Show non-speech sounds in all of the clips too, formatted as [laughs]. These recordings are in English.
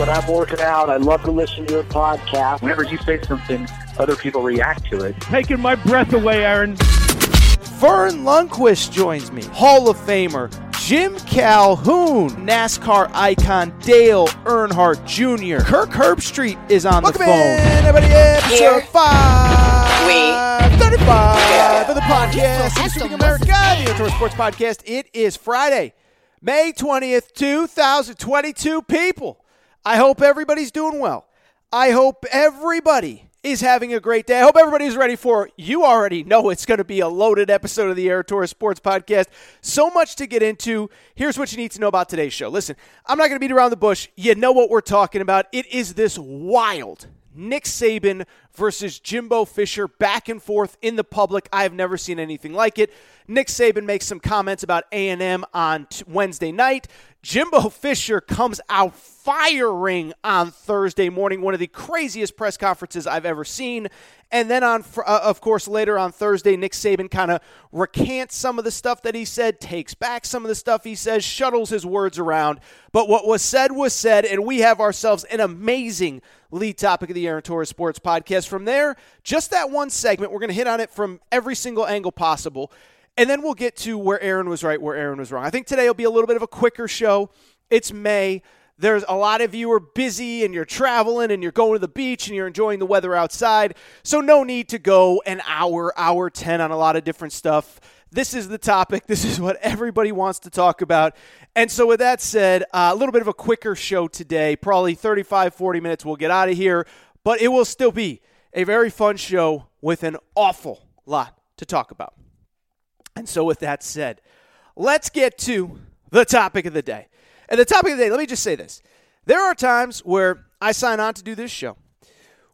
When I'm working out. I love to listen to your podcast. Whenever you say something, other people react to it. Taking my breath away, Aaron. Verne Lundquist joins me. Hall of Famer Jim Calhoun, NASCAR icon Dale Earnhardt Jr. Kirk Herbstreit is on Welcome the phone. in, everybody. Episode Here. five, We. 35 of the podcast, so of Speaking. America, the Outdoor Sports Podcast. It is Friday, May 20th, 2022. People, I hope everybody's doing well. I hope everybody is having a great day. I hope everybody's ready for you already know it's going to be a loaded episode of the Air Sports Podcast. So much to get into. Here's what you need to know about today's show. Listen, I'm not going to beat around the bush. You know what we're talking about. It is this wild Nick Saban versus Jimbo Fisher back and forth in the public. I have never seen anything like it. Nick Saban makes some comments about A&M on t- Wednesday night. Jimbo Fisher comes out firing on Thursday morning, one of the craziest press conferences I've ever seen. And then on uh, of course later on Thursday Nick Saban kind of recants some of the stuff that he said, takes back some of the stuff he says, shuttles his words around. But what was said was said and we have ourselves an amazing lead topic of the Aaron Torres Sports Podcast. From there, just that one segment, we're going to hit on it from every single angle possible. And then we'll get to where Aaron was right, where Aaron was wrong. I think today will be a little bit of a quicker show. It's May. There's a lot of you are busy and you're traveling and you're going to the beach and you're enjoying the weather outside. So no need to go an hour, hour 10 on a lot of different stuff. This is the topic. [laughs] This is what everybody wants to talk about. And so, with that said, uh, a little bit of a quicker show today. Probably 35, 40 minutes. We'll get out of here. But it will still be a very fun show with an awful lot to talk about. And so, with that said, let's get to the topic of the day. And the topic of the day, let me just say this. There are times where I sign on to do this show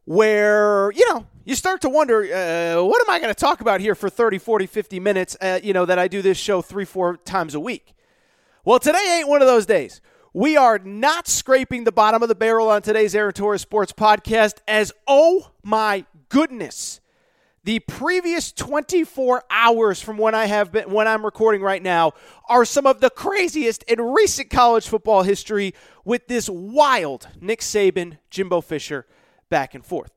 where, you know, you start to wonder, uh, what am I going to talk about here for 30, 40, 50 minutes, uh, you know, that I do this show three, four times a week? Well, today ain't one of those days. We are not scraping the bottom of the barrel on today's Aaron Torres Sports Podcast as, oh my goodness, the previous 24 hours from when I have been when I'm recording right now are some of the craziest in recent college football history with this wild Nick Saban, Jimbo Fisher back and forth.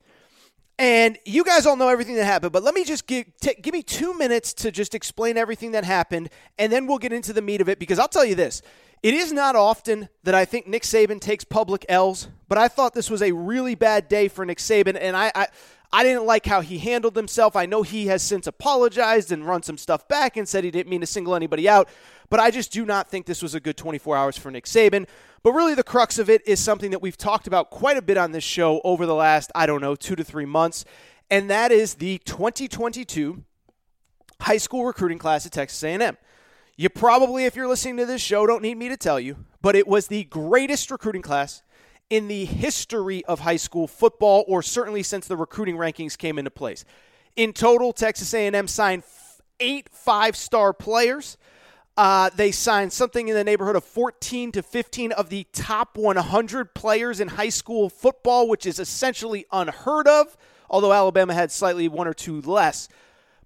And you guys all know everything that happened, but let me just give t- give me 2 minutes to just explain everything that happened and then we'll get into the meat of it because I'll tell you this. It is not often that I think Nick Saban takes public L's, but I thought this was a really bad day for Nick Saban and I, I I didn't like how he handled himself. I know he has since apologized and run some stuff back and said he didn't mean to single anybody out, but I just do not think this was a good 24 hours for Nick Saban. But really, the crux of it is something that we've talked about quite a bit on this show over the last, I don't know, two to three months, and that is the 2022 high school recruiting class at Texas A&M. You probably, if you're listening to this show, don't need me to tell you, but it was the greatest recruiting class in the history of high school football, or certainly since the recruiting rankings came into place. In total, Texas A&M signed eight five-star players. Uh, they signed something in the neighborhood of 14 to 15 of the top 100 players in high school football, which is essentially unheard of, although Alabama had slightly one or two less.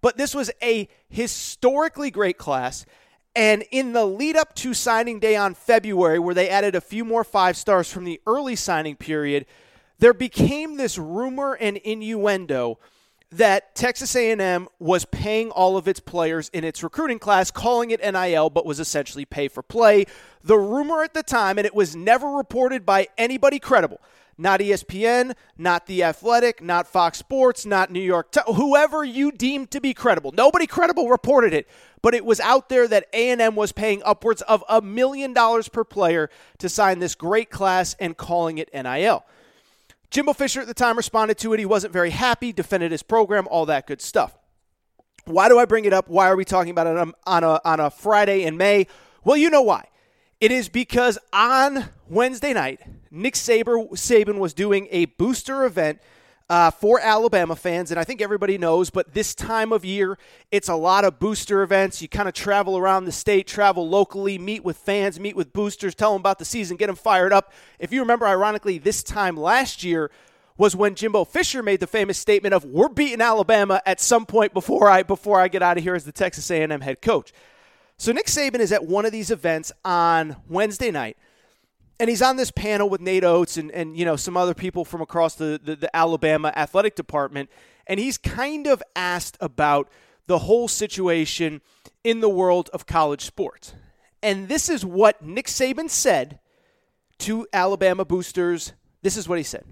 But this was a historically great class. And in the lead up to signing day on February, where they added a few more five stars from the early signing period, there became this rumor and innuendo that Texas A&M was paying all of its players in its recruiting class, calling it NIL, but was essentially pay for play. The rumor at the time, and it was never reported by anybody credible, not ESPN, not The Athletic, not Fox Sports, not New York, whoever you deemed to be credible. Nobody credible reported it, but it was out there that A&M was paying upwards of a million dollars per player to sign this great class and calling it NIL. Jimbo Fisher at the time responded to it. He wasn't very happy, defended his program, all that good stuff. Why do I bring it up? Why are we talking about it on, a, on a Friday in May? Well, you know why. It is because on Wednesday night, Nick Saban was doing a booster event uh, for Alabama fans, and I think everybody knows, but this time of year, it's a lot of booster events. You kind of travel around the state, travel locally, meet with fans, meet with boosters, tell them about the season, get them fired up. If you remember, ironically, this time last year was when Jimbo Fisher made the famous statement of "We're beating Alabama at some point before I before I get out of here as the Texas A&M head coach." So Nick Saban is at one of these events on Wednesday night and he's on this panel with Nate Oats and, and you know some other people from across the, the, the Alabama athletic department, and he's kind of asked about the whole situation in the world of college sports. And this is what Nick Saban said to Alabama boosters. This is what he said.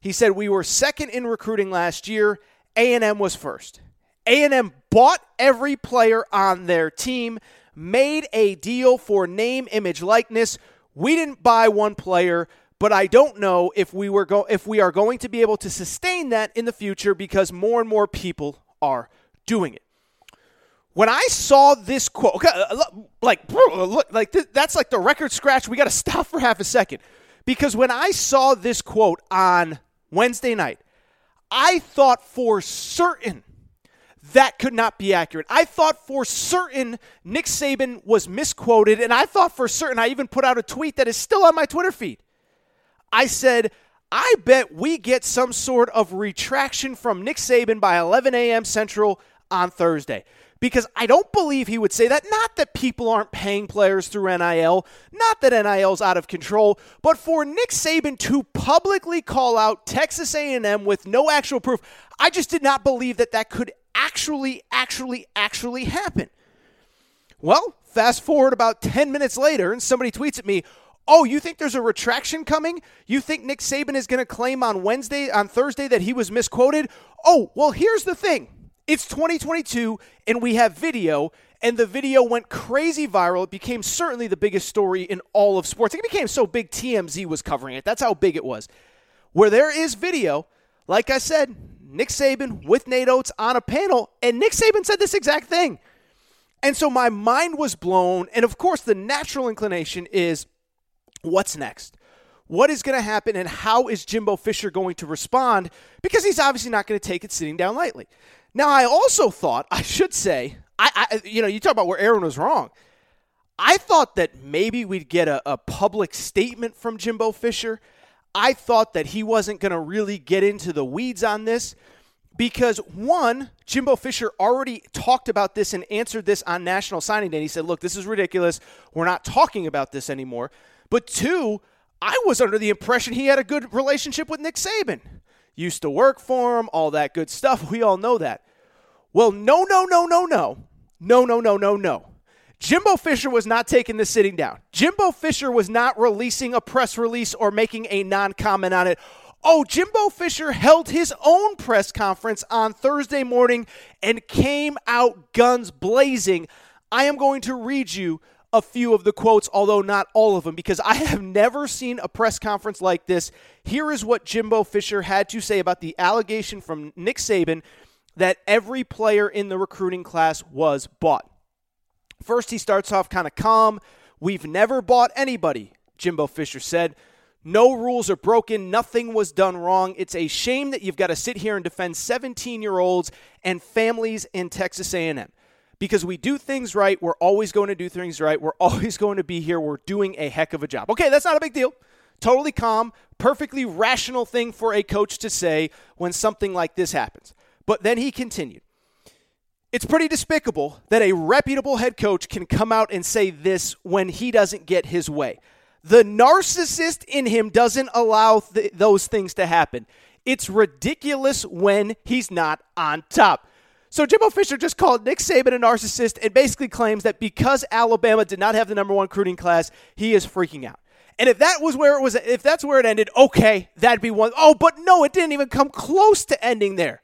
He said we were second in recruiting last year. A&M was first. A&M bought every player on their team, made a deal for name, image, likeness. We didn't buy one player, but I don't know if we were go- if we are going to be able to sustain that in the future because more and more people are doing it. When I saw this quote, okay, uh, like look, like th- that's like the record scratch. We got to [laughs] stop for half a second because when I saw this quote on Wednesday night, I thought for certain that could not be accurate. I thought for certain Nick Saban was misquoted, and I thought for certain I even put out a tweet that is still on my Twitter feed. I said, I bet we get some sort of retraction from Nick Saban by 11 a.m. Central on Thursday. Because I don't believe he would say that. Not that people aren't paying players through NIL, not that NIL's out of control, but for Nick Saban to publicly call out Texas A&M with no actual proof, I just did not believe that that could actually, actually, actually happen. Well, fast forward about 10 minutes later, and somebody tweets at me, Oh, you think there's a retraction coming? You think Nick Saban is going to claim on Wednesday, on Thursday, that he was misquoted? Oh, well, here's the thing it's 2022, and we have video, and the video went crazy viral. It became certainly the biggest story in all of sports. It became so big, TMZ was covering it. That's how big it was. Where there is video, like I said, Nick Saban with Nate Oats on a panel, and Nick Saban said this exact thing. And so my mind was blown. And of course, the natural inclination is what's next? What is going to happen, and how is Jimbo Fisher going to respond? Because he's obviously not going to take it sitting down lightly. Now, I also thought, I should say, I, I you know, you talk about where Aaron was wrong. I thought that maybe we'd get a, a public statement from Jimbo Fisher. I thought that he wasn't going to really get into the weeds on this because one, Jimbo Fisher already talked about this and answered this on National Signing Day. He said, "Look, this is ridiculous. We're not talking about this anymore." But two, I was under the impression he had a good relationship with Nick Saban. Used to work for him, all that good stuff. [laughs] We all know that. Well, no, no, no, no, no. No, no, no, no, no. Jimbo Fisher was not taking this sitting down. Jimbo Fisher was not releasing a press release or making a non comment on it. Oh, Jimbo Fisher held his own press conference on Thursday morning and came out guns blazing. I am going to read you a few of the quotes, although not all of them, because I have never seen a press conference like this. Here is what Jimbo Fisher had to say about the allegation from Nick Saban that every player in the recruiting class was bought. First, he starts off kind of calm. We've never bought anybody, Jimbo Fisher said. No rules are broken. Nothing was done wrong. It's a shame that you've got to sit here and defend 17-year-olds and families in Texas A&M. Because we do things right, we're always going to do things right. We're [laughs] always going to be here. We're doing a heck of a job. Okay, that's not a big deal. Totally calm, perfectly rational thing for a coach to say when something like this happens. But then he continued. It's pretty despicable that a reputable head coach can come out and say this when he doesn't get his way. The narcissist in him doesn't allow th- those things to happen. It's ridiculous when he's not on top. So Jimbo Fisher just called Nick Saban a narcissist and basically claims that because Alabama did not have the number one recruiting class, he is freaking out. And if that was where it was, if that's where it ended, okay, that'd be one. Oh, but no, it didn't even come close to ending there.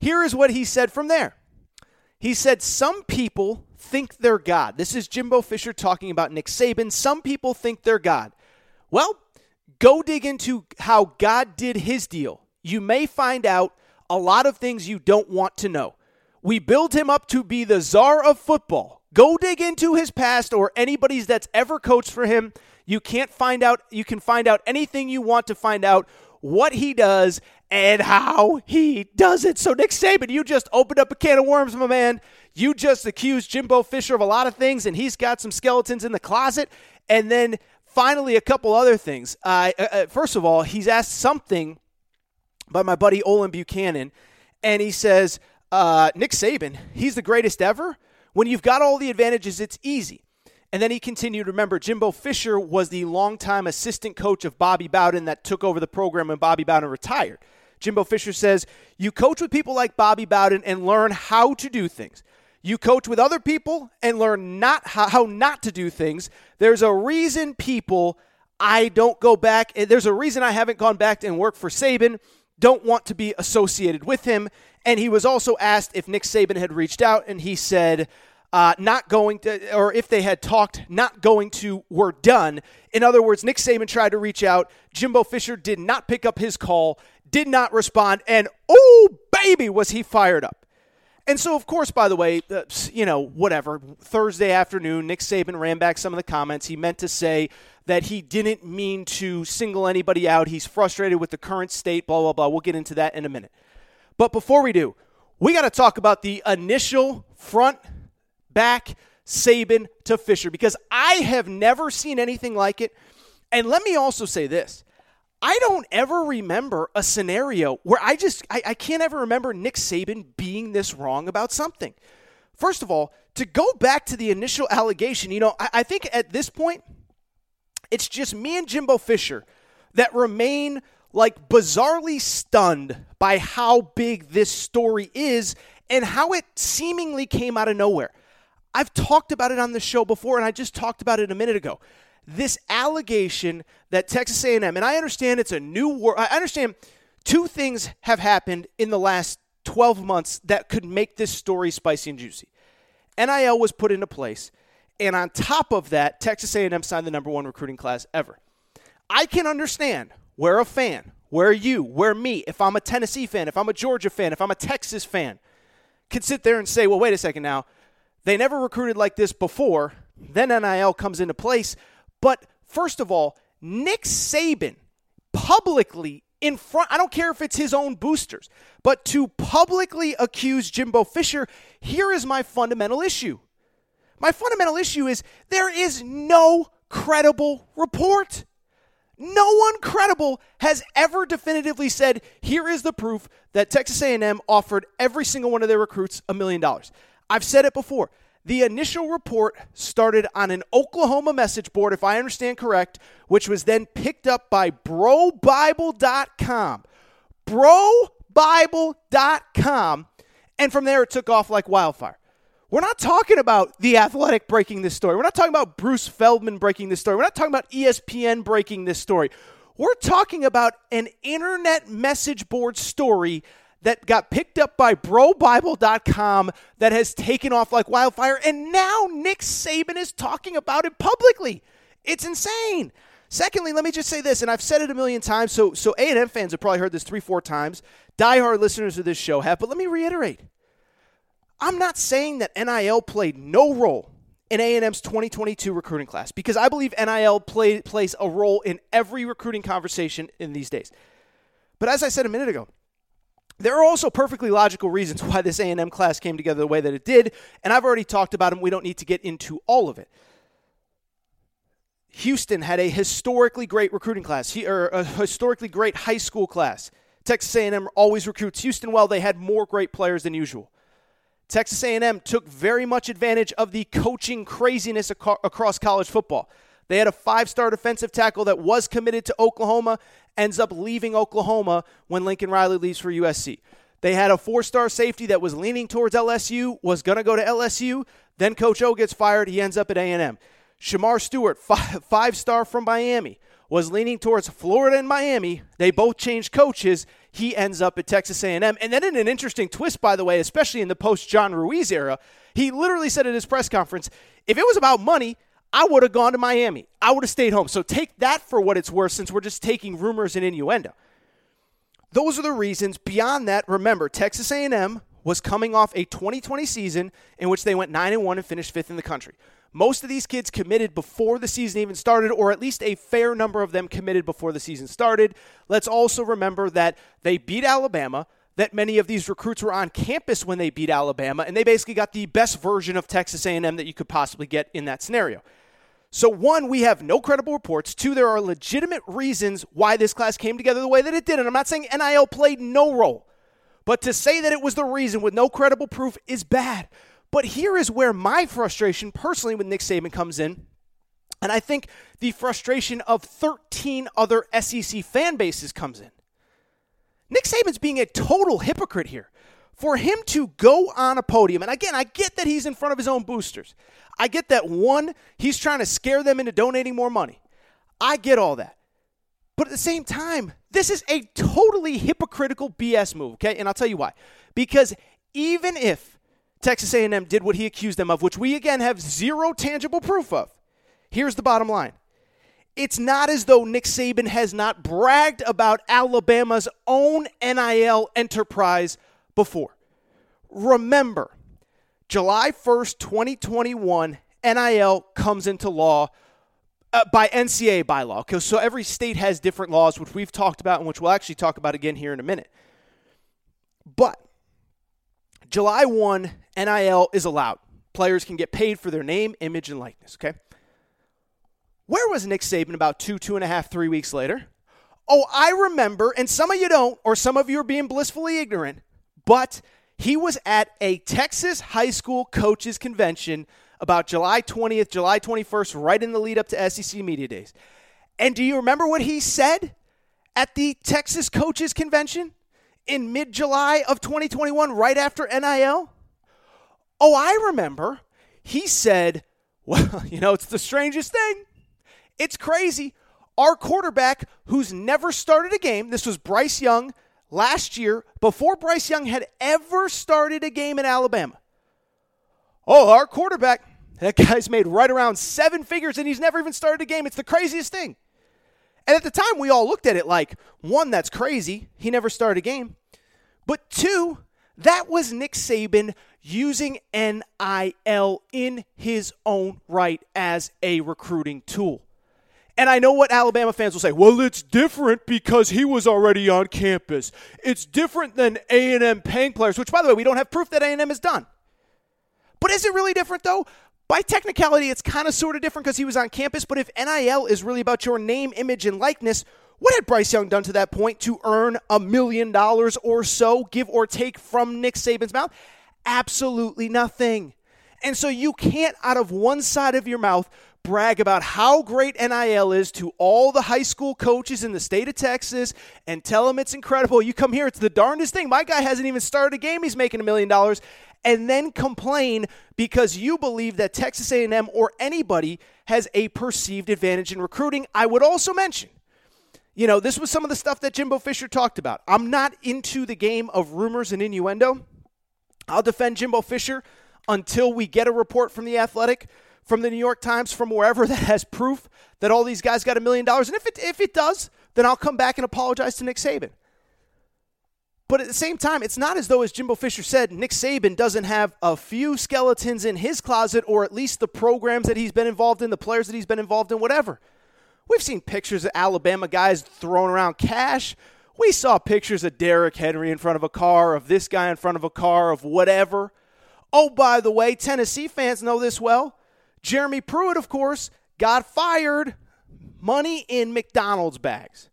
Here is what he said from there. He said, Some people think they're God. This is Jimbo Fisher talking about Nick Saban. Some people think they're God. Well, go dig into how God did his deal. You may find out a lot of things you don't want to know. We build him up to be the czar of football. Go dig into his past or anybody's that's ever coached for him. You can't find out you can find out anything you want to find out what he does and how he does it. So Nick Saban, you just opened up a can of worms, my man. You just accused Jimbo Fisher of a lot of things and he's got some skeletons in the closet. And then finally a couple other things. Uh, uh, first of all, he's asked something by my buddy Olin Buchanan, and he says, uh, Nick Saban, he's the greatest ever. When you've got all the advantages, it's easy. And then he continued. Remember, Jimbo Fisher was the longtime assistant coach of Bobby Bowden that took over the program when Bobby Bowden retired. Jimbo Fisher says, You coach with people like Bobby Bowden and learn how to do things. You coach with other people and learn not how, how not to do things. There's a reason people I don't go back. There's a reason I haven't gone back and worked for Saban don't want to be associated with him. And he was also asked if Nick Saban had reached out, and he said, uh, not going to, or if they had talked, not going to, were done. In other words, Nick Saban tried to reach out. Jimbo Fisher did not pick up his call, did not respond, and oh, baby, was he fired up. And so, of course, by the way, uh, you know, whatever, Thursday afternoon, Nick Saban ran back some of the comments. He meant to say that he didn't mean to single anybody out. He's frustrated with the current state, blah, blah, blah. We'll get into that in a minute. But before we do, we got to talk about the initial front back Saban to Fisher because I have never seen anything like it. And let me also say this I don't ever remember a scenario where I just, I, I, can't ever remember Nick Saban being this wrong about something. First of all, to go back to the initial allegation, you know, I, I think at this point, it's just me and Jimbo Fisher that remain like bizarrely stunned by how big this story is and how it seemingly came out of nowhere. I've talked about it on the show before, and I just talked about it a minute ago this allegation that Texas A&M, and I understand it's a new world. I understand two things have happened in the last 12 months that could make this story spicy and juicy. NIL was put into place, and on top of that, Texas A&M signed the number one recruiting class ever. I can understand where a fan, where you, where me, if I'm a Tennessee fan, if I'm a Georgia fan, if I'm a Texas fan, can sit there and say, well, wait a second now. They never recruited like this before. Then NIL comes into place. But first of all, Nick Saban publicly in front, I don't care if it's his own boosters, but to publicly accuse Jimbo Fisher, here is my fundamental issue. My fundamental issue is there is no credible report. No one credible has ever definitively said, here is the proof that Texas A&M offered every single one of their recruits a million dollars. I've said it before. The initial report started on an Oklahoma message board, if I understand correct, which was then picked up by brobible.com. Brobible.com. And from there, it took off like wildfire. We're not talking about The Athletic breaking this story. We're not talking about Bruce Feldman breaking this story. We're not talking about ESPN breaking this story. We're talking about an internet message board story that got picked up by brobible.com that has taken off like wildfire. And now Nick Saban is talking about it publicly. It's insane. Secondly, let me just say this, and I've said it a million times, so so A&M fans have probably heard this three, four times. Diehard listeners of this show have, but let me reiterate. I'm not saying that NIL played no role in A&M's 2022 recruiting class because I believe NIL play, plays a role in every recruiting conversation in these days. But as I said a minute ago, there are also perfectly logical reasons why this A&M class came together the way that it did, and I've already talked about them. We don't need to get into all of it. Houston had a historically great recruiting class, or a historically great high school class. Texas A&M always recruits Houston well. They had more great players than usual. Texas A&M took very much advantage of the coaching craziness across college football. They had a five star defensive tackle that was committed to Oklahoma, ends up leaving Oklahoma when Lincoln Riley leaves for USC. They had a four star safety that was leaning towards LSU, was going to go to LSU. Then Coach O gets fired. He ends up at A&M. Shemar Stewart, [laughs] five star from Miami, was leaning towards Florida and Miami. They both changed coaches. He ends up at Texas A&M. And then in an interesting twist, by the way, especially in the post John Ruiz era, he literally said at his press conference, if it was about money, I would have gone to Miami. I would have stayed home. So take that for what it's worth since we're just taking rumors and innuendo. Those are the reasons. Beyond that, remember, Texas A&M was coming off a 2020 season in which they went 9 and 1 and finished 5th in the country. Most of these kids committed before the season even started, or at least a fair number of them committed before the season started. Let's also remember that they beat Alabama, that many of these recruits were on campus when they beat Alabama, and they basically got the best version of Texas A&M that you could possibly get in that scenario. So, one, we have no credible reports. Two, there are legitimate reasons why this class came together the way that it did. And I'm not saying NIL played no role, but to say that it was the reason with no credible proof is bad. But here is where my frustration personally with Nick Saban comes in. And I think the frustration of 13 other SEC fan bases comes in. Nick Saban's being a total hypocrite here. For him to go on a podium, and again, I get that he's in front of his own boosters. I get that one, he's trying to scare them into donating more money. I get all that. But at the same time, this is a totally hypocritical BS move, okay? And I'll tell you why. Because even if Texas A&M did what he accused them of, which we again have zero tangible proof of, here's the bottom line. It's not as though Nick Saban has not bragged about Alabama's own NIL enterprise before. Remember, July 1st, 2021, NIL comes into law uh, by NCAA bylaw. Okay, so every state has different laws, which we've talked about and which we'll actually talk about again here in a minute. But July 1, NIL is allowed. Players can get paid for their name, image, and likeness. Okay. Where was Nick Saban about two, two and a half, three weeks later? Oh, I remember, and some of you don't, or some of you are being blissfully ignorant, but he was at a Texas high school coaches convention about July 20th, July 21st, right in the lead up to SEC Media Days. And do you remember what he said at the Texas coaches convention in mid July of 2021, right after NIL? Oh, I remember. He said, Well, [laughs] you know, it's the strangest thing. It's crazy. Our quarterback, who's never started a game, this was Bryce Young last year before Bryce Young had ever started a game in Alabama. Oh, our quarterback, that guy's made right around seven figures and he's never even started a game. It's the craziest thing. And at the time, we all looked at it like one, that's crazy. He never started a game. But two, that was Nick Saban using NIL in his own right as a recruiting tool. And I know what Alabama fans will say. Well, it's different because he was already on campus. It's different than A&M paying players, which by the way, we don't have proof that A&M has done. But is it really different though? By technicality, it's kind of sort of different because he was on campus, but if NIL is really about your name, image and likeness, what had Bryce Young done to that point to earn a million dollars or so, give or take from Nick Saban's mouth? Absolutely nothing. And so you can't, out of one side of your mouth, brag about how great NIL is to all the high school coaches in the state of Texas and tell them it's incredible. You come here, it's the darndest thing. My guy hasn't even started a game, he's making a million dollars. And then complain because you believe that Texas A&M or anybody has a perceived advantage in recruiting. I would also mention, you know, this was some of the stuff that Jimbo Fisher talked about. I'm not into the game of rumors and innuendo. I'll defend Jimbo Fisher until we get a report from the Athletic from the New York Times, from wherever [laughs] that has proof that all these guys got a million dollars. And if it, if it does, then I'll come back and apologize to Nick Saban. But at the same time, it's not as though, as Jimbo Fisher said, Nick Saban doesn't have a few skeletons in his closet, or at least the programs that he's been involved in, the players that he's been involved in, whatever. We've seen pictures of Alabama guys throwing around cash. We saw pictures of Derrick Henry in front of a car, of this guy in front of a car, of whatever. Oh, by the way, Tennessee fans know this well. Jeremy Pruitt, of course, got fired. Money in McDonald's bags.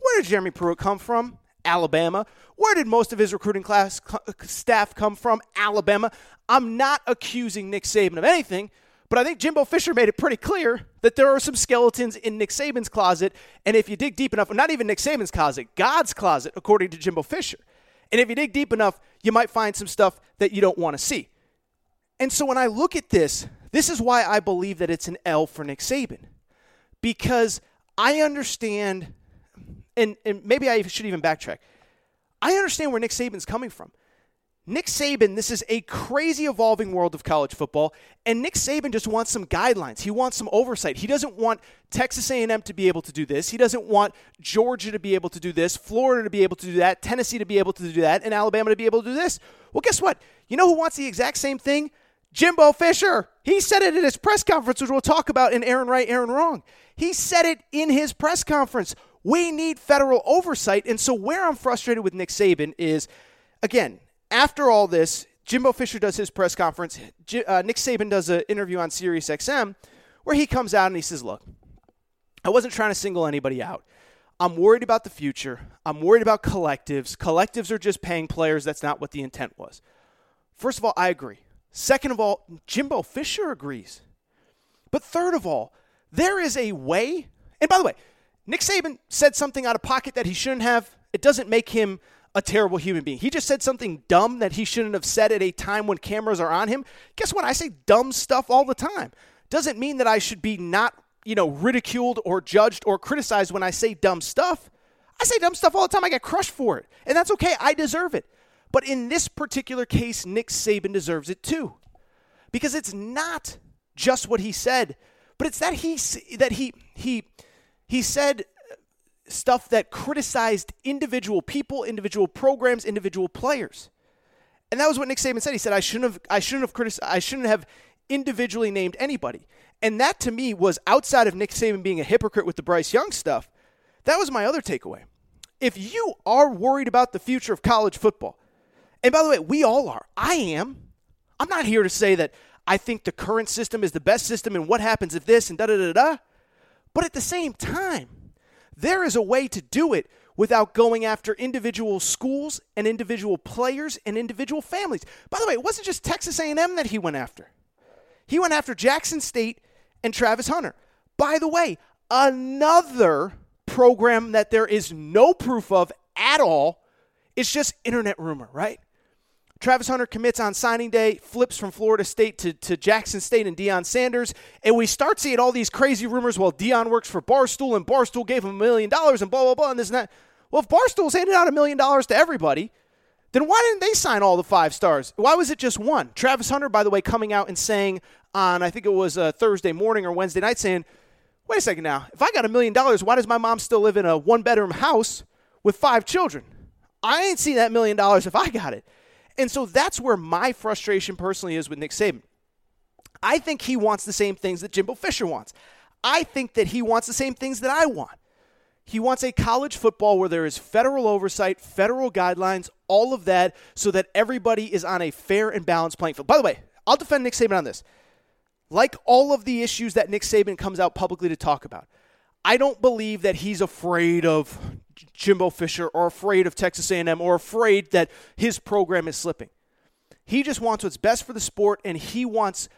Where did Jeremy Pruitt come from? Alabama. Where did most of his recruiting class staff come from? Alabama. I'm not accusing Nick Saban of anything, But I think Jimbo Fisher made it pretty clear that there are some skeletons in Nick Saban's closet. And if you dig deep enough, not even Nick Saban's closet, God's closet, according to Jimbo Fisher. And if you dig deep enough, you might find some stuff that you don't want to see. And so when I look at this, this is why I believe that it's an L for Nick Saban. Because I understand, and, and maybe I should even backtrack. I understand where Nick Saban's coming from. Nick Saban, this is a crazy evolving world of college football, and Nick Saban just wants some guidelines. He wants some oversight. He doesn't want Texas A&M to be able to do this. He doesn't want Georgia to be able to do this, Florida to be able to do that, Tennessee to be able to do that, and Alabama to be able to do this. Well, guess what? You know who wants the exact same thing? Jimbo Fisher. He said it at his press conference, which we'll talk about in Aaron Right, Aaron Wrong. He said it in his press conference. We need federal oversight. And so, where I'm frustrated with Nick Saban is, again, after all this, Jimbo Fisher does his press conference. Uh, Nick Saban does an interview on Sirius XM where he comes out and he says, Look, I wasn't trying to single anybody out. I'm worried about the future. I'm worried about collectives. Collectives are just paying players. That's not what the intent was. First of all, I agree. Second of all, Jimbo Fisher agrees. But third of all, there is a way. And by the way, Nick Saban said something out of pocket that he shouldn't have. It doesn't make him a terrible human being. He just said something dumb that he shouldn't have said at a time when cameras are on him. Guess what? I say dumb stuff all the time. Doesn't mean that I should be not, you know, ridiculed or judged or criticized when I say dumb stuff. I say dumb stuff all the time. I get crushed for it. And that's okay. I deserve it. But in this particular case, Nick Saban deserves it too. Because it's not just what he said, but it's that he that he he he said uh, stuff that criticized individual people, individual programs, individual players. And that was what Nick Saban said. He said I shouldn't have I shouldn't have criticized I shouldn't have individually named anybody. And that to me was outside of Nick Saban being a hypocrite with the Bryce Young stuff. That was my other takeaway. If you are worried about the future of college football, and by the way, we all are. I am. I'm not here to say that I think the current system is the best system and what happens if this and da da da da. But at the same time, there is a way to do it without going after individual schools and individual players and individual families. By the way, it wasn't just Texas A&M that he went after. He went after Jackson State and Travis Hunter. By the way, another program that there is no proof of at all. It's just internet rumor, right? Travis Hunter commits on signing day, flips from Florida State to, to Jackson State and Deion Sanders. And we start seeing all these crazy rumors. Well, Deion works for Barstool and Barstool gave him a million dollars and blah, blah, blah, and this and that. Well, if Barstool's handing out a million dollars to everybody, then why didn't they sign all the five stars? Why was it just one? Travis Hunter, by the way, coming out and saying on, I think it was uh, Thursday morning or Wednesday night, saying, wait a second now, if I got a million dollars, why does my mom still live in a one bedroom house with five children? I ain't seen that million dollars if I got it. And so that's where my frustration personally is with Nick Saban. I think he wants the same things that Jimbo Fisher wants. I think that he wants the same things that I want. He wants a college football where there is federal oversight, federal guidelines, all of that, so that everybody is on a fair and balanced playing field. By the way, I'll defend Nick Saban on this. Like all of the issues that Nick Saban comes out publicly to talk about, I don't believe that he's afraid of Jimbo Fisher or afraid of Texas A&M or afraid that his program is slipping. He just wants what's best for the sport and he wants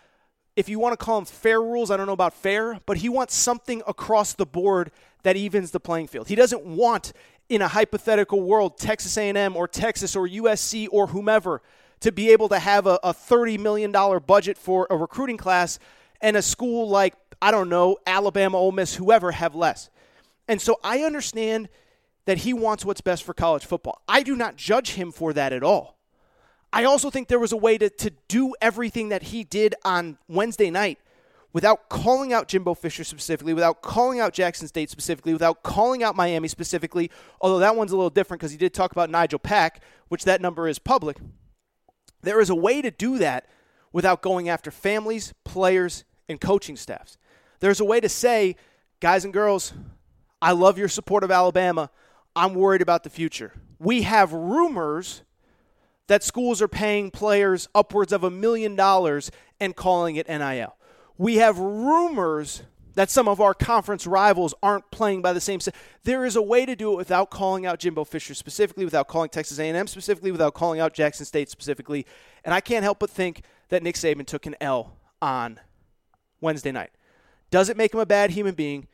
if you want to call them fair rules, I don't know about fair, but he wants something across the board that evens the playing field. He doesn't want in a hypothetical world Texas A&M or Texas or USC or whomever to be able to have a, a $30 million budget for a recruiting class and a school like I don't know, Alabama, Ole Miss, whoever have less. And so I understand that he wants what's best for college football. I do not judge him for that at all. I also think there was a way to, to do everything that he did on Wednesday night without calling out Jimbo Fisher specifically, without calling out Jackson State specifically, without calling out Miami specifically, although that one's a little different because he did talk about Nijel Pack, which that number is public. There is a way to do that without going after families, players, and coaching staffs. There's a way to say, guys and girls, I love your support of Alabama. I'm worried about the future. We have rumors that schools are paying players upwards of a million dollars and calling it NIL. We have rumors that some of our conference rivals aren't playing by the same set. there is a way to do it without calling out Jimbo Fisher specifically without calling Texas A&M specifically without calling out Jackson State specifically and I can't help but think that Nick Saban took an L on Wednesday night. Doesn't make him a bad human being.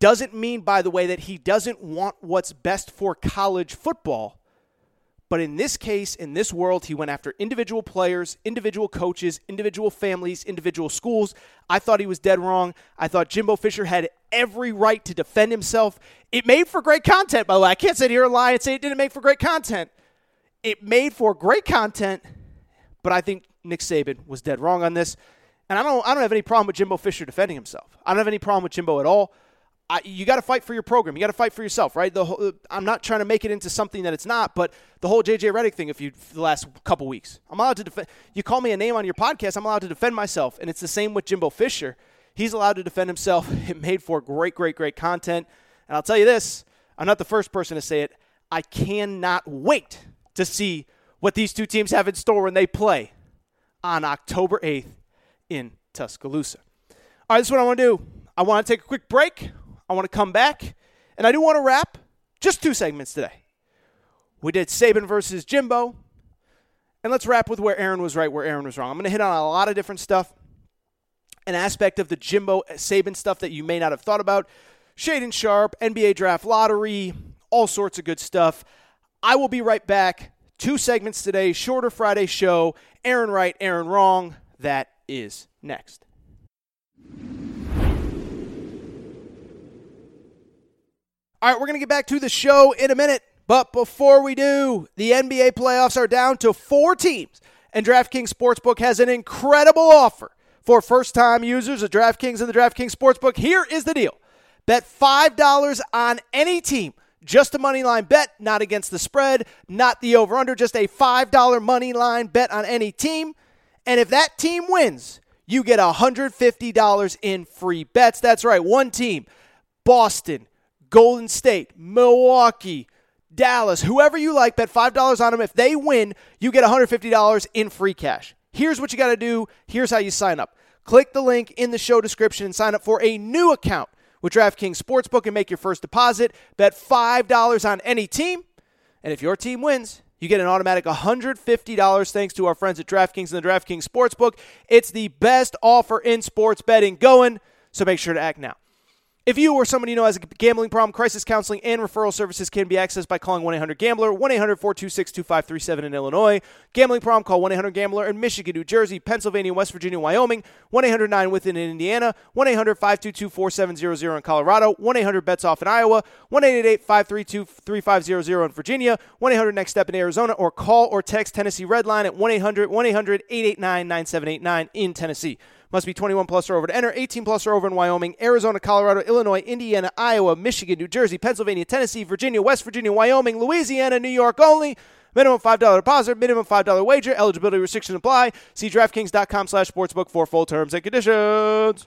Doesn't mean, by the way, that he doesn't want what's best for college football. But in this case, in this world, he went after individual players, individual coaches, individual families, individual schools. I thought he was dead wrong. I thought Jimbo Fisher had every right to defend himself. It made for great content, by the way. I can't sit here and lie and say it didn't make for great content. It made for great content, but I think Nick Saban was dead wrong on this. And I don't, I don't have any problem with Jimbo Fisher defending himself. I don't have any problem with Jimbo at all. I, you got to fight for your program. You got to fight for yourself, right? The whole, I'm not trying to make it into something that it's not, but the whole JJ Redick thing. If you the last couple weeks, I'm allowed to defend. You call me a name on your podcast, I'm allowed to defend myself, and it's the same with Jimbo Fisher. He's allowed to defend himself. [laughs] It made for great, great, great content. And I'll tell you this: I'm not the first person to say it. I cannot wait to see what these two teams have in store when they play on October 8th in Tuscaloosa. All right, this is what I want to do. I want to take a quick break. I want to come back, and I do want to wrap just two segments today. We did Saban versus Jimbo, and let's wrap with where Aaron was right, where Aaron was wrong. I'm going to hit on a lot of different stuff, an aspect of the Jimbo uh, Saban stuff that you may not have thought about, Shaden Sharp, NBA draft lottery, all sorts of good stuff. I will be right back. Two segments today, shorter Friday show. Aaron right, Aaron wrong. That is next. All right, we're going to get back to the show in a minute. But before we do, the NBA playoffs are down to four teams, and DraftKings Sportsbook has an incredible offer for first time users of DraftKings and the DraftKings Sportsbook. Here is the deal bet $5 on any team. Just a money line bet, not against the spread, not the over under, just a $5 money line bet on any team. And if that team wins, you get $150 in free bets. That's right, one team, Boston, Golden State, Milwaukee, Dallas, whoever you like, bet $5 on them. If they win, you get $150 in free cash. Here's what you got to do. Here's how you sign up. Click the link in the show description and sign up for a new account with DraftKings Sportsbook and make your first deposit. Bet $5 on any team. And if your team wins, you get an automatic $150 thanks to our friends at DraftKings and the DraftKings Sportsbook. It's the best offer in sports betting going, so make sure to act now. If you or somebody you know has a gambling problem, crisis counseling and referral services can be accessed by calling 1 800 Gambler, 1 800 426 2537 in Illinois. Gambling problem, call 1 800 Gambler in Michigan, New Jersey, Pennsylvania, West Virginia, Wyoming, 1 800 9 within in Indiana, 1 800 522 4700 in Colorado, 1 800 bets off in Iowa, 1 888 532 3500 in Virginia, 1 800 next step in Arizona, or call or text Tennessee Redline at 1 800 1 800 889 9789 in Tennessee. Must be 21 plus or over to enter. 18 plus or over in Wyoming, Arizona, Colorado, Illinois, Indiana, Iowa, Michigan, New Jersey, Pennsylvania, Tennessee, Virginia, West Virginia, Wyoming, Louisiana, New York only. Minimum $5 deposit, minimum $5 wager. Eligibility restrictions apply. See DraftKings.com slash sportsbook for full terms and conditions.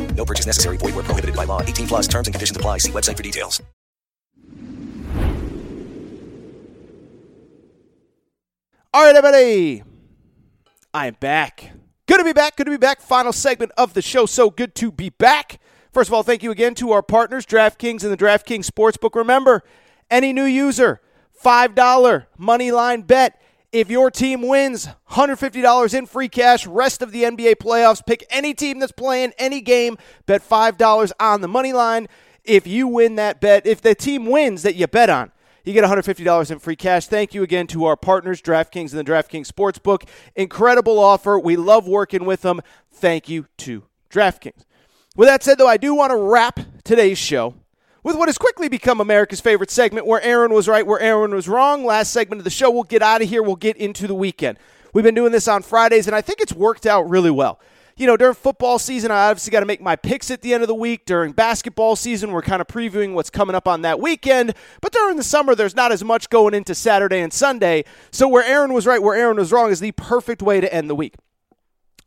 No purchase necessary. Void were prohibited by law. 18 plus terms and conditions apply. See website for details. All right, everybody. I am back. Good to be back. Good to be back. Final segment of the show. So good to be back. First of all, thank you again to our partners, DraftKings and the DraftKings Sportsbook. Remember, any new user, $5 money line bet. If your team wins, $150 in free cash, rest of the NBA playoffs. Pick any team that's playing any game, bet $5 on the money line. If you win that bet, if the team wins that you bet on, you get $150 in free cash. Thank you again to our partners, DraftKings and the DraftKings Sportsbook. Incredible offer. We love working with them. Thank you to DraftKings. With that said, though, I do want to wrap today's show with what has quickly become America's favorite segment where Aaron was right, where Aaron was wrong. Last segment of the show. We'll get out of here. We'll get into the weekend. We've been doing this on Fridays, and I think it's worked out really well. You know, during football season, I obviously got to make my picks at the end of the week. During basketball season, we're kind of previewing what's coming up on that weekend. But during the summer, there's not as much going into Saturday and Sunday. So, where Aaron was right, where Aaron was wrong is the perfect way to end the week.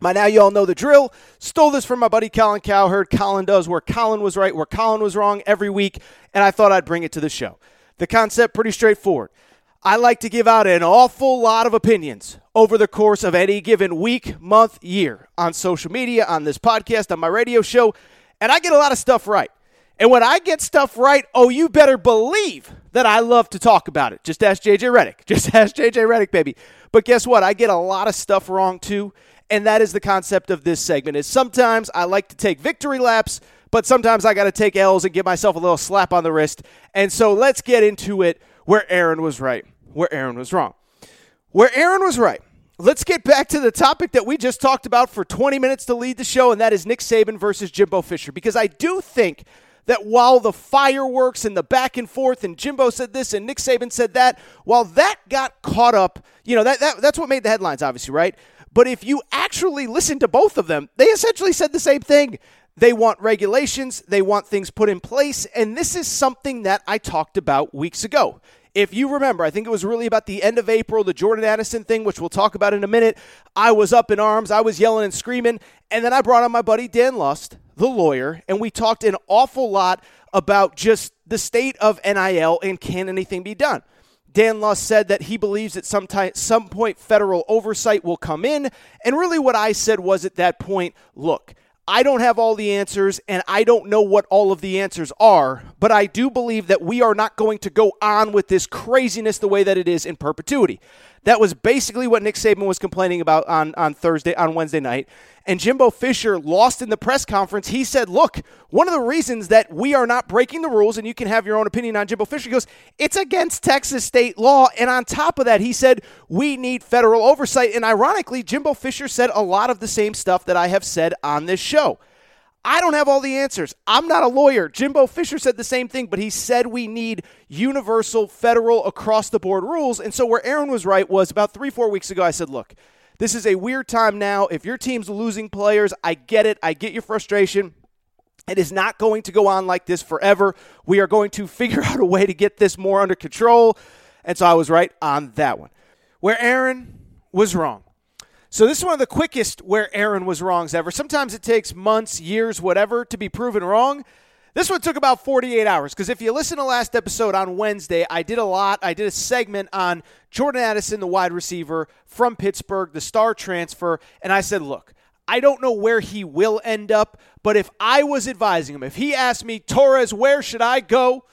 By now, you all know the drill. Stole this from my buddy Colin Cowherd. Colin does where Colin was right, where Colin was wrong every week, and I thought I'd bring it to the show. The concept pretty straightforward. I like to give out an awful lot of opinions over the course of any given week, month, year on social media, on this podcast, on my radio show, and I get a lot of stuff right. And when I get stuff right, oh, you better believe that I love to talk about it. Just ask JJ Redick. [laughs] Just ask JJ Redick, baby. But guess what? I get a lot of stuff wrong too. And that is the concept of this segment is sometimes I like to take victory laps, but sometimes I got to take L's and give myself a little slap on the wrist. And so let's get into it where Aaron was right, where Aaron was wrong. Where Aaron was right. Let's get back to the topic that we just talked about for 20 minutes to lead the show, and that is Nick Saban versus Jimbo Fisher. Because I do think that while the fireworks and the back and forth and Jimbo said this and Nick Saban said that, while that got caught up, you know, that, that that's what made the headlines, obviously, right? But if you actually listen to both of them, they essentially said the same thing. They want regulations, they want things put in place, and this is something that I talked about weeks ago. If you remember, I think it was really about the end of April, the Jordan Addison thing, which we'll talk about in a minute. I was up in arms, I was yelling and screaming, and then I brought on my buddy Dan Lust, the lawyer, and we talked an awful lot about just the state of NIL and can anything be done. Dan Lust said that he believes at some time, some point federal oversight will come in. And really, what I said was at that point, look, I don't have all the answers, and I don't know what all of the answers are, but I do believe that we are not going to go on with this craziness the way that it is in perpetuity. That was basically what Nick Saban was complaining about on, on Thursday, on Wednesday night. And Jimbo Fisher lost in the press conference. He said, Look, one of the reasons that we are not breaking the rules, and you can have your own opinion on Jimbo Fisher, he goes, It's against Texas state law. And on top of that, he said, We need federal oversight. And ironically, Jimbo Fisher said a lot of the same stuff that I have said on this show. I don't have all the answers. I'm not a lawyer. Jimbo Fisher said the same thing, but he said we need universal, federal, across the board rules. And so, where Aaron was right was about three, four weeks ago, I said, look, this is a weird time now. If your team's losing players, I get it. I get your frustration. It is not going to go on like this forever. We are going to [laughs] figure out a way to get this more under control. And so I was right on that one. Where Aaron was wrong. So this is one of the quickest where Aaron was wrongs ever. Sometimes it takes months, years, whatever to be proven wrong. This one took about 48 hours because if you listen to last episode on Wednesday, I did a lot. I did a segment on Jordan Addison, the wide receiver from Pittsburgh, the star transfer, and I said, look, I don't know where he will end up, but if I was advising him, if he asked me, Torres, where should I go?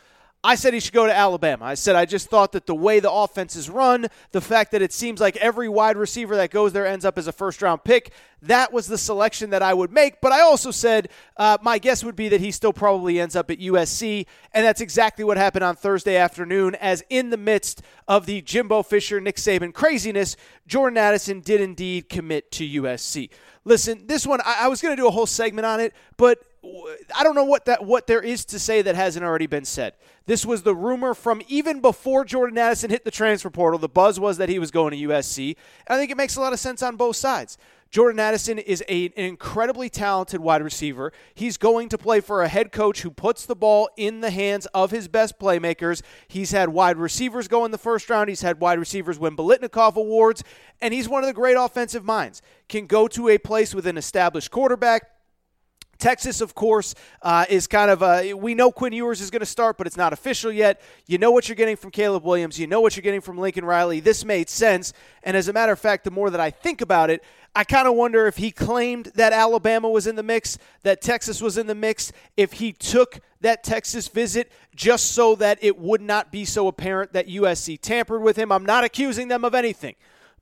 I said he should go to Alabama. I said I just thought that the way the offense is run, the fact that it seems like every wide receiver that goes there ends up as a first round pick, that was the selection that I would make. But I also said uh, my guess would be that he still probably ends up at USC. And that's exactly what happened on Thursday afternoon, as in the midst of the Jimbo Fisher, Nick Saban craziness, Jordan Addison did indeed commit to USC. Listen, this one, I, I was going to do a whole segment on it, but I don't know what that what there is to say that hasn't already been said. This was the rumor from even before Jordan Addison hit the transfer portal. The buzz was that he was going to USC. And I think it makes a lot of sense on both sides. Jordan Addison is a, an incredibly talented wide receiver. He's going to play for a head coach who puts the ball in the hands of his best playmakers. He's had wide receivers go in the first round. He's had wide receivers win Biletnikoff awards, and he's one of the great offensive minds. Can go to a place with an established quarterback Texas, of course, uh, is kind of a. We know Quinn Ewers is going to start, but it's not official yet. You know what you're getting from Caleb Williams. You know what you're getting from Lincoln Riley. This made sense. And as a matter of fact, the more that I think about it, I kind of wonder if he claimed that Alabama was in the mix, that Texas was in the mix, if he took that Texas visit just so that it would not be so apparent that USC tampered with him. I'm not accusing them of anything.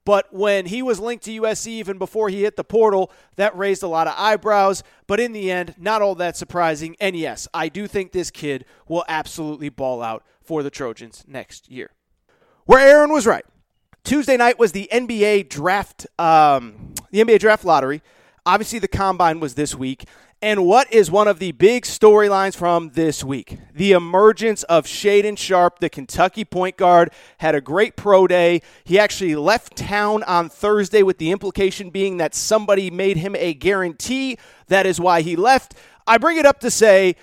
But when he was linked to USC even before he hit the portal, that raised a lot of eyebrows. But in the end, not all that surprising. And yes, I do think this kid will absolutely ball out for the Trojans next year. Where Aaron was right. Tuesday night was the NBA draft, um, the NBA draft lottery. Obviously, the combine was this week. And what is one of the big storylines from this week? The emergence of Shaedon Sharpe, the Kentucky point guard, had a great pro day. He actually left town on Thursday with the implication being that somebody made him a guarantee. That is why he left. I bring it up to say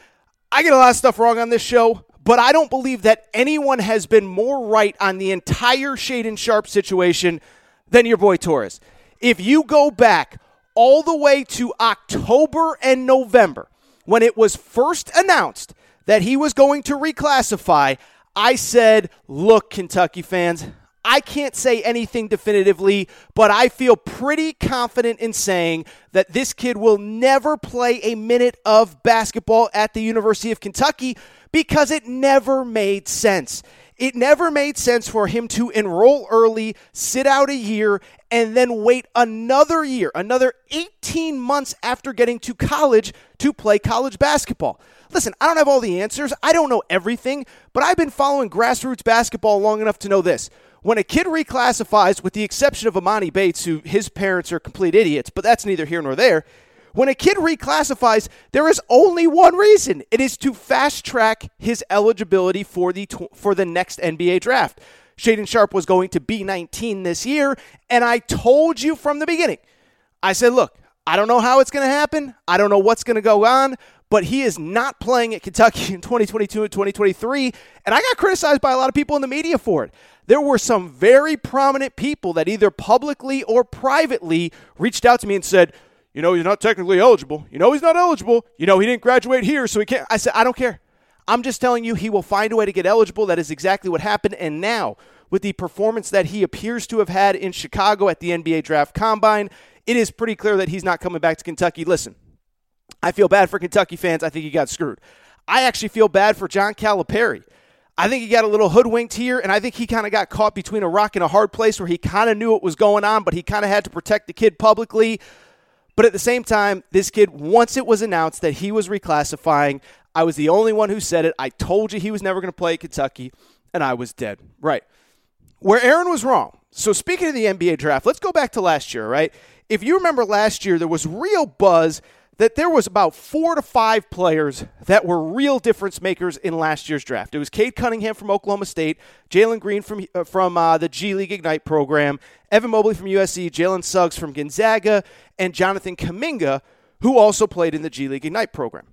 I get a lot of stuff wrong on this show, but I don't believe that anyone has been more right on the entire Shaedon Sharpe situation than your boy Torres. If you go back all the way to October and November, when it was first announced that he was going to reclassify, I said, Look, Kentucky fans, I can't say anything definitively, but I feel pretty confident in saying that this kid will never play a minute of basketball at the University of Kentucky because it never made sense. It never made sense for him to enroll early, sit out a year, and then wait another year, another 18 months after getting to college to play college basketball. Listen, I don't have all the answers. I don't know everything, but I've been following grassroots basketball long enough to know this. When a kid reclassifies, with the exception of Emoni Bates, who his parents are complete idiots, but that's neither here nor there, when a kid reclassifies, there is only one reason. It is to fast track his eligibility for the for the next NBA draft. Shaedon Sharpe was going to be 19 this year, and I told you from the beginning. I said, "Look, I don't know how it's going to happen. I don't know what's going to go on, but he is not playing at Kentucky in 2022 and 2023, and I got criticized by a lot of people in the media for it. There were some very prominent people that either publicly or privately reached out to me and said, you know, he's not technically eligible. You know, he's not eligible. You know, he didn't graduate here, so he can't. I said, I don't care. I'm just telling you, he will find a way to get eligible. That is exactly what happened. And now, with the performance that he appears to have had in Chicago at the NBA Draft Combine, it is pretty clear that he's not coming back to Kentucky. Listen, I feel bad for Kentucky fans. I think he got screwed. I actually feel bad for John Calipari. I think he got a little hoodwinked here, and I think he kind of got caught between a rock and a hard place where he kind of knew what was going on, but he kind of had to protect the kid publicly. But at the same time, this kid, once it was announced that he was reclassifying, I was the only one who said it. I told you he was never going to play at Kentucky, and I was dead. Right. Where Aaron was wrong. So, speaking of the NBA draft, let's go back to last year, right? If you remember last year, there was real buzz that there was about four to five players that were real difference makers in last year's draft. It was Cade Cunningham from Oklahoma State, Jalen Green from uh, from uh, the G League Ignite program, Evan Mobley from USC, Jalen Suggs from Gonzaga, and Jonathan Kuminga, who also played in the G League Ignite program.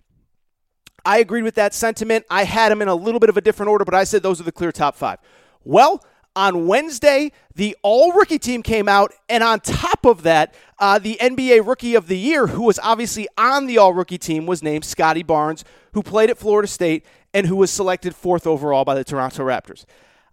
I agreed with that sentiment. I had them in a little bit of a different order, but I said those are the clear top five. Well, on Wednesday, the all rookie team came out, and on top of that, uh, the NBA Rookie of the Year, who was obviously on the all rookie team, was named Scottie Barnes, who played at Florida State and who was selected fourth overall by the Toronto Raptors.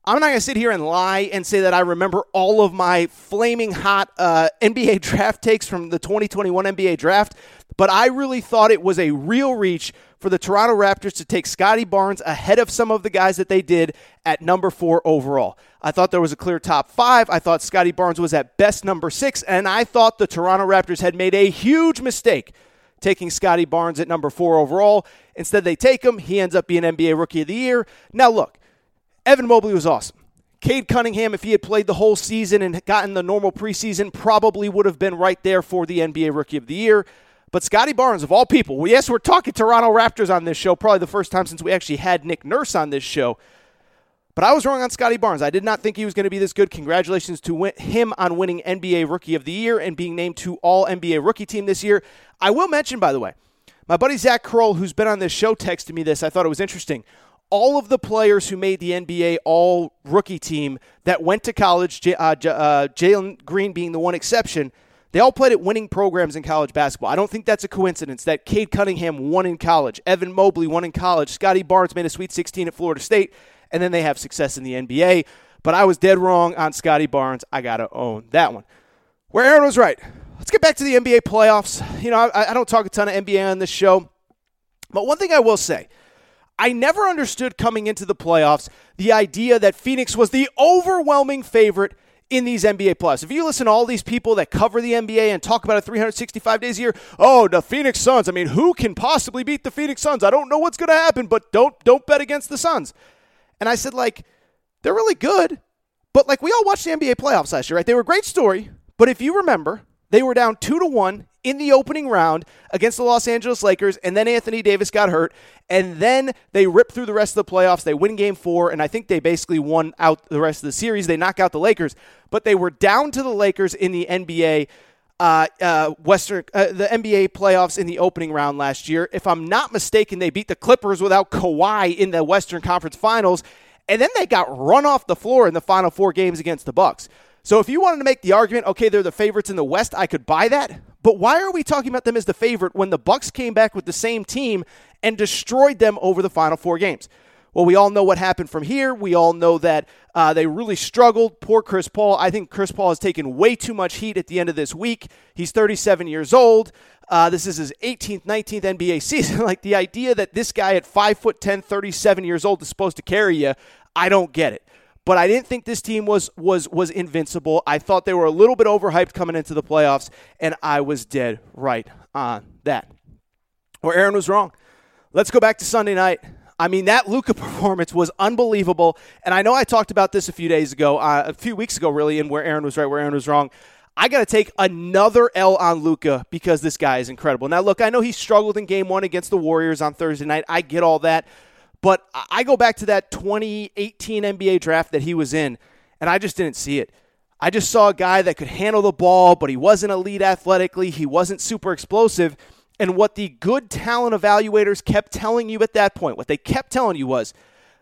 I'm not going to sit here and lie and say that I remember all of my flaming hot uh, NBA [laughs] draft takes from the 2021 NBA draft, but I really thought it was a real reach for the Toronto Raptors to take Scottie Barnes ahead of some of the guys that they did at number four overall. I thought there was a clear top five. I thought Scottie Barnes was at best number six, and I thought the Toronto Raptors had made a huge mistake taking Scottie Barnes at number four overall. Instead, they take him. He ends up being NBA Rookie of the Year. Now, look, Evan Mobley was awesome. Cade Cunningham, if he had played the whole season and gotten the normal preseason, probably would have been right there for the NBA Rookie of the Year. But Scottie Barnes, of all people, yes, we're talking Toronto Raptors on this show, probably the first time since we actually had Nick Nurse on this show. But I was wrong on Scottie Barnes. I did not think he was going to be this good. Congratulations to win- him on winning NBA Rookie of the Year and being named to All NBA Rookie Team this year. I will mention, by the way, my buddy Zach Kroll, who's been on this show, texted me this. I thought it was interesting. All of the players who made the NBA All Rookie Team that went to college, uh, uh, Jalen Green being the one exception, They all played at winning programs in college basketball. I don't think that's a coincidence that Cade Cunningham won in college, Evan Mobley won in college, Scottie Barnes made a Sweet 16 at Florida State, and then they have success in the NBA. But I was dead wrong on Scottie Barnes. I got to own that one. Where Aaron was right. Let's get back to the NBA playoffs. You know, I, I don't talk a ton of NBA on this show, but one thing I will say I never understood coming into the playoffs the idea that Phoenix was the overwhelming favorite in these NBA playoffs. If you listen to all these people that cover the NBA and talk about it 365 days a year, oh, the Phoenix Suns. I mean, who can possibly beat the Phoenix Suns? I don't know what's going to happen, but don't don't bet against the Suns. And I said like they're really good, but like we all watched the NBA playoffs last year, right? They were a great story, but if you remember, they were down 2 to 1 in the opening round against the Los Angeles Lakers, and then Anthony Davis got hurt, and then they ripped through the rest of the playoffs. They win game four, and I think they basically won out the rest of the series. They knock out the Lakers, but they were down to the Lakers in the NBA. Uh, uh, Western, uh, the NBA playoffs in the opening round last year. If I'm not mistaken, they beat the Clippers without Kawhi in the Western Conference Finals, and then they got run off the floor in the final four games against the Bucks. So if you wanted to make the argument, okay, they're the favorites in the West, I could buy that. But why are we talking about them as the favorite when the Bucks came back with the same team and destroyed them over the final four games? Well, we all know what happened from here. We all know that uh, they really struggled. Poor Chris Paul. I think Chris Paul has taken way too much heat at the end of this week. He's 37 years old. Uh, this is his 18th, 19th NBA season. like the idea that this guy at 5 foot 10, 37 years old is supposed to carry you, I don't get it but I didn't think this team was was was invincible. I thought they were a little bit overhyped coming into the playoffs, and I was dead right on that. Where Aaron was wrong. Let's go back to Sunday night. I mean, that Luka [laughs] performance was unbelievable, and I know I talked about this a few days ago, uh, a few weeks ago, really, and where Aaron was right, where Aaron was wrong. I got to take another L on Luka because this guy is incredible. Now, look, I know he struggled in Game One against the Warriors on Thursday night. I get all that. But I go back to that 2018 NBA draft that he was in, and I just didn't see it. I just saw a guy that could handle the ball, but he wasn't elite athletically. He wasn't super explosive. And what the good talent evaluators kept telling you at that point, what they kept telling you was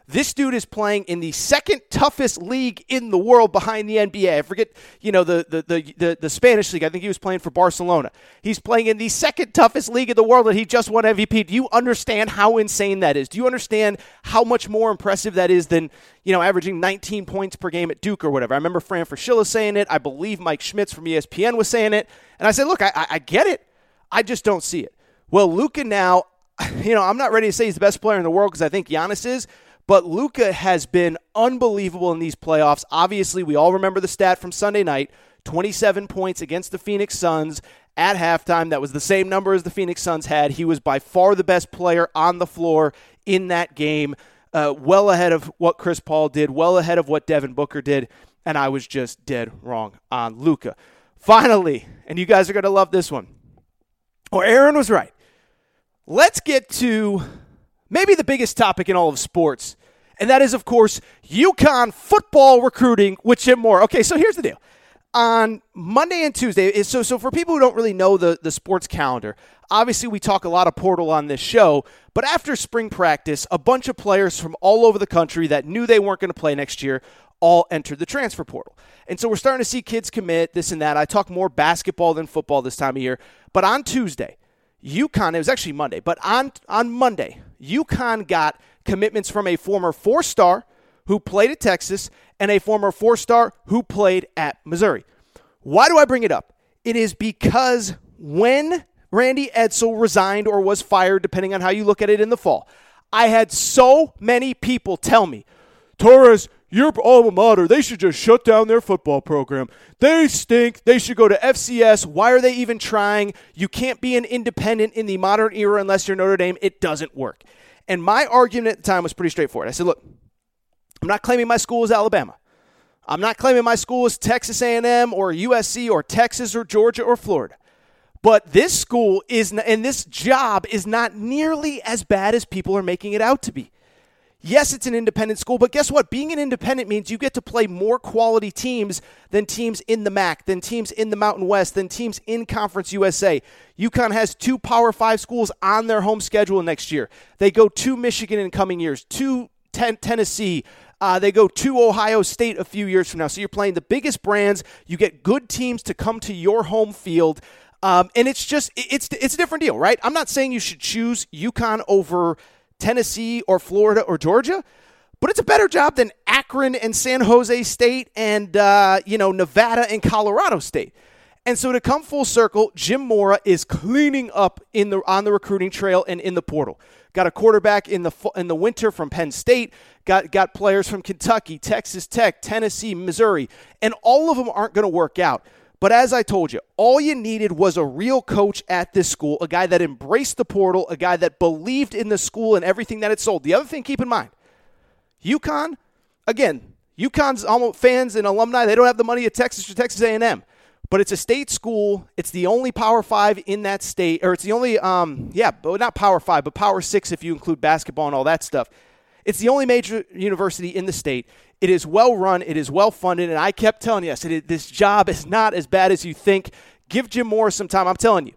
this dude is playing in the second toughest league in the world behind the NBA. I forget, you know, the, the, the, the, the Spanish league. I think he was playing for Barcelona. He's playing in the second toughest league in the world, and he just won MVP. Do you understand how insane that is? Do you understand how much more impressive that is than, you know, averaging 19 points per game at Duke or whatever? I remember Fran Fraschilla saying it. I believe Mike Schmitz from ESPN was saying it. And I said, look, I, I, I get it. I just don't see it. Well, Luka now, [laughs] you know, I'm not ready to say he's the best player in the world because I think Giannis is, but Luka has been unbelievable in these playoffs. Obviously, we all remember the stat from Sunday night 27 points against the Phoenix Suns at halftime. That was the same number as the Phoenix Suns had. He was by far the best player on the floor in that game, uh, well ahead of what Chris Paul did, well ahead of what Devin Booker did. And I was just dead wrong on Luka. Finally, and you guys are going to love this one. Or Aaron was right. Let's get to maybe the biggest topic in all of sports, and that is, of course, UConn football recruiting with Jim Mora. Okay, so here's the deal. On Monday and Tuesday, so so for people who don't really know the, the sports calendar, obviously we talk a lot of portal on this show, but after spring practice, a bunch of players from all over the country that knew they weren't going to play next year all entered the transfer portal. And so we're starting to see kids commit, this and that. I talk more basketball than football this time of year. But on Tuesday, UConn, it was actually Monday, but on, on Monday, UConn got commitments from a former four star who played at Texas and a former four star who played at Missouri. Why do I bring it up? It is because when Randy Edsall resigned or was fired, depending on how you look at it in the fall, I had so many people tell me, Torres, your alma mater, they should just shut down their football program. They stink. They should go to FCS. Why are they even trying? You can't be an independent in the modern era unless you're Notre Dame. It doesn't work. And my argument at the time was pretty straightforward. I said, look, I'm not claiming my school is Alabama. I'm not claiming my school is Texas A&M or USC or Texas or Georgia or Florida. But this school is and this job is not nearly as bad as people are making it out to be. Yes, it's an independent school, but guess what? Being an independent means you get to play more quality teams than teams in the MAC, than teams in the Mountain West, than teams in Conference USA. UConn has two Power Five schools on their home schedule next year. They go to Michigan in coming years, to ten- Tennessee. Uh, they go to Ohio State a few years from now. So you're playing the biggest brands. You get good teams to come to your home field. Um, and it's just it's it's a different deal, right? I'm not saying you should choose UConn over Tennessee or Florida or Georgia, but it's a better job than Akron and San Jose State and uh, you know Nevada and Colorado State. And so to come full circle, Jim Mora is cleaning up in the on the recruiting trail and in the portal. Got a quarterback in the in the winter from Penn State. Got got players from Kentucky, Texas Tech, Tennessee, Missouri, and all of them aren't going to work out. But as I told you, all you needed was a real coach at this school, a guy that embraced the portal, a guy that believed in the school and everything that it sold. The other thing, keep in mind, UConn, again, UConn's almost fans and alumni, they don't have the money of Texas or Texas A&M. But it's a state school. It's the only Power Five in that state, or it's the only, um, yeah, but not Power Five, but Power Six if you include basketball and all that stuff. It's the only major university in the state. It is well run. It is well funded. And I kept telling you, I said, this job is not as bad as you think. Give Jim Mora some time. I'm telling you.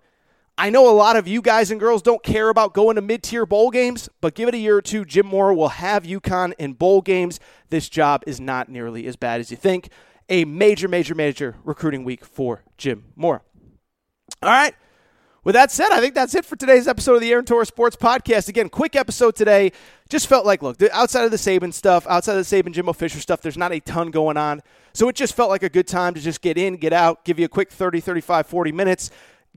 I know a lot of you guys and girls don't care about going to mid tier bowl games, but give it a year or two. Jim Mora will have UConn in bowl games. This job is not nearly as bad as you think. A major, major, major recruiting week for Jim Mora. All right. With that said, I think that's it for today's episode of the Aaron Torres Sports Podcast. Again, quick episode today. Just felt like, look, outside of the Saban stuff, outside of the Saban Jimbo Fisher stuff, there's not a ton going on. So it just felt like a good time to just get in, get out, give you a quick 30, 35, 40 minutes,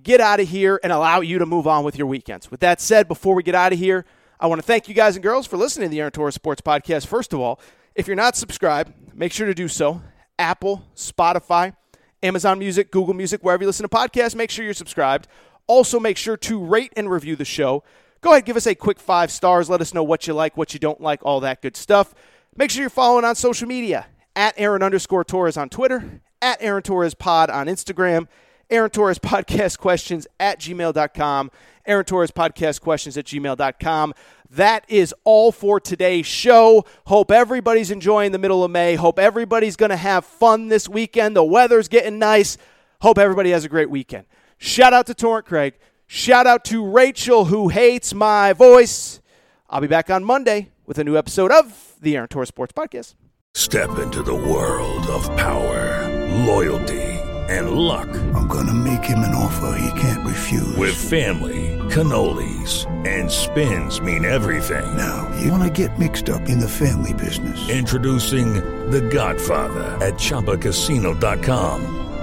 get out of here, and allow you to move on with your weekends. With that said, before we get out of here, I want to thank you guys and girls for listening to the Aaron Torres Sports Podcast. First of all, if you're not subscribed, make sure to do so. Apple, Spotify, Amazon Music, Google Music, wherever you listen to podcasts, make sure you're subscribed. Also, make sure to rate and review the show. Go ahead, give us a quick five stars. Let us know what you like, what you don't like, all that good stuff. Make sure you're following on social media at Aaron underscore Torres on Twitter, at Aaron Torres Pod on Instagram, Aaron Torres Podcast Questions at gmail.com, Aaron Torres Podcast Questions at gmail.com. That is all for today's show. Hope everybody's enjoying the middle of May. Hope everybody's going to have fun this weekend. The weather's getting nice. Hope everybody has a great weekend. Shout out to Torrent Craig. Shout out to Rachel, who hates my voice. I'll be back on Monday with a new episode of the Aaron Torres Sports Podcast. Step into the world of power, loyalty, and luck. I'm going to make him an offer he can't refuse. With family, cannolis, and spins mean everything. Now, you want to get mixed up in the family business. Introducing The Godfather at ChumbaCasino.com.